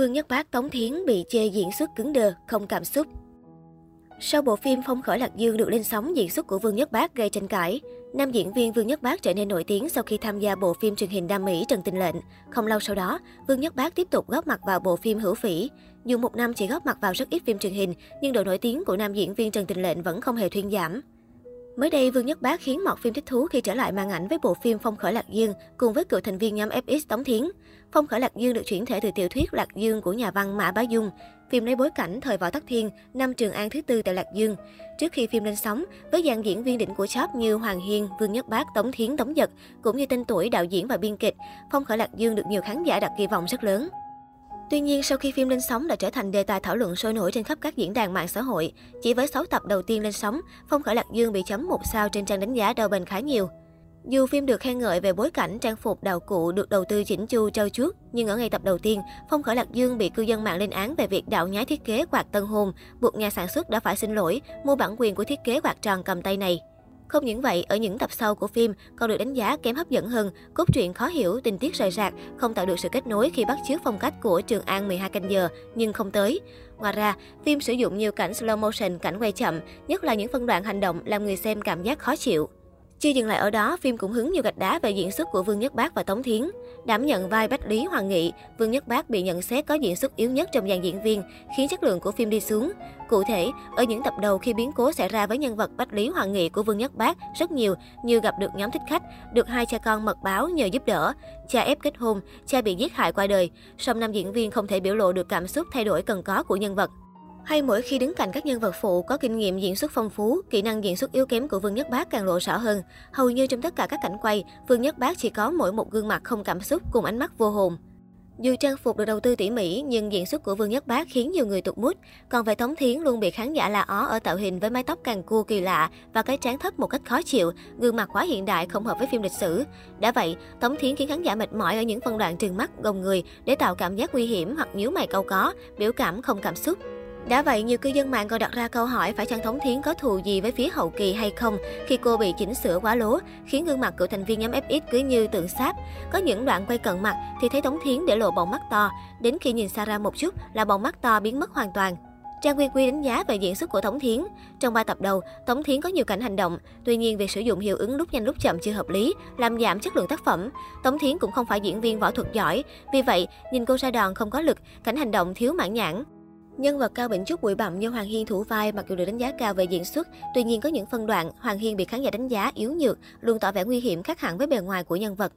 Vương Nhất Bác Tống Thiến bị chê diễn xuất cứng đờ, không cảm xúc. Sau bộ phim Phong khởi Lạc Dương được lên sóng, diễn xuất của Vương Nhất Bác gây tranh cãi. Nam diễn viên Vương Nhất Bác trở nên nổi tiếng sau khi tham gia bộ phim truyền hình Nam Mỹ Trần Tình Lệnh. Không lâu sau đó, Vương Nhất Bác tiếp tục góp mặt vào bộ phim Hữu Phỉ. Dù một năm chỉ góp mặt vào rất ít phim truyền hình, nhưng độ nổi tiếng của nam diễn viên Trần Tình Lệnh vẫn không hề thuyên giảm. Mới đây, Vương Nhất Bác khiến mọt phim thích thú khi trở lại màn ảnh với bộ phim Phong khởi Lạc Dương cùng với cựu thành viên nhóm FX Tống Thiến. Phong khởi Lạc Dương được chuyển thể từ tiểu thuyết Lạc Dương của nhà văn Mã Bá Dung. Phim lấy bối cảnh thời Võ Tắc Thiên, năm Trường An thứ tư tại Lạc Dương. Trước khi phim lên sóng, với dàn diễn viên đỉnh của chóp như Hoàng Hiên, Vương Nhất Bác, Tống Thiến, Tống Giật, cũng như tên tuổi đạo diễn và biên kịch, Phong khởi Lạc Dương được nhiều khán giả đặt kỳ vọng rất lớn. Tuy nhiên, sau khi phim lên sóng đã trở thành đề tài thảo luận sôi nổi trên khắp các diễn đàn mạng xã hội, chỉ với 6 tập đầu tiên lên sóng, Phong khởi Lạc Dương bị chấm một sao trên trang đánh giá đầu bền khá nhiều. Dù phim được khen ngợi về bối cảnh, trang phục, đạo cụ được đầu tư chỉnh chu trau chuốt, nhưng ở ngày tập đầu tiên, Phong khởi Lạc Dương bị cư dân mạng lên án về việc đạo nhái thiết kế quạt tân hôn, buộc nhà sản xuất đã phải xin lỗi, mua bản quyền của thiết kế quạt tròn cầm tay này. Không những vậy, ở những tập sau của phim còn được đánh giá kém hấp dẫn hơn, cốt truyện khó hiểu, tình tiết rời rạc, không tạo được sự kết nối khi bắt chước phong cách của Trường An 12 canh giờ, nhưng không tới. Ngoài ra, phim sử dụng nhiều cảnh slow motion, cảnh quay chậm, nhất là những phân đoạn hành động làm người xem cảm giác khó chịu. Chưa dừng lại ở đó, phim cũng hứng nhiều gạch đá về diễn xuất của Vương Nhất Bác và Tống Thiến. Đảm nhận vai Bách Lý Hoàng Nghị, Vương Nhất Bác bị nhận xét có diễn xuất yếu nhất trong dàn diễn viên, khiến chất lượng của phim đi xuống. Cụ thể, ở những tập đầu khi biến cố xảy ra với nhân vật Bách Lý Hoàng Nghị của Vương Nhất Bác rất nhiều, như gặp được nhóm thích khách, được hai cha con mật báo nhờ giúp đỡ, cha ép kết hôn, cha bị giết hại qua đời. Song nam diễn viên không thể biểu lộ được cảm xúc thay đổi cần có của nhân vật. Hay mỗi khi đứng cạnh các nhân vật phụ có kinh nghiệm diễn xuất phong phú, kỹ năng diễn xuất yếu kém của Vương Nhất Bác càng lộ rõ hơn. Hầu như trong tất cả các cảnh quay, Vương Nhất Bác chỉ có mỗi một gương mặt không cảm xúc cùng ánh mắt vô hồn. Dù trang phục được đầu tư tỉ mỉ, nhưng diễn xuất của Vương Nhất Bác khiến nhiều người tụt mút. Còn về Tống Thiến luôn bị khán giả la ó ở tạo hình với mái tóc càng cua kỳ lạ và cái trán thấp một cách khó chịu, gương mặt quá hiện đại không hợp với phim lịch sử. Đã vậy, Tống Thiến khiến khán giả mệt mỏi ở những phân đoạn trừng mắt, gồng người để tạo cảm giác nguy hiểm hoặc nhíu mày câu có, biểu cảm không cảm xúc. Đã vậy, nhiều cư dân mạng còn đặt ra câu hỏi phải chăng Thống Thiến có thù gì với phía hậu kỳ hay không khi cô bị chỉnh sửa quá lố, khiến gương mặt của thành viên nhóm FX cứ như tượng sáp. Có những đoạn quay cận mặt thì thấy thống Thiến để lộ bọng mắt to, đến khi nhìn xa ra một chút là bọng mắt to biến mất hoàn toàn. Trang Nguyên Quy đánh giá về diễn xuất của Tống Thiến. Trong ba tập đầu, Tống Thiến có nhiều cảnh hành động, tuy nhiên việc sử dụng hiệu ứng lúc nhanh lúc chậm chưa hợp lý, làm giảm chất lượng tác phẩm. Tống Thiến cũng không phải diễn viên võ thuật giỏi, vì vậy nhìn cô ra đòn không có lực, cảnh hành động thiếu mãn nhãn. Nhân vật Cao bệnh Trúc bụi bặm như Hoàng Hiên thủ vai mặc dù được đánh giá cao về diễn xuất, tuy nhiên có những phân đoạn Hoàng Hiên bị khán giả đánh giá yếu nhược, luôn tỏ vẻ nguy hiểm khác hẳn với bề ngoài của nhân vật.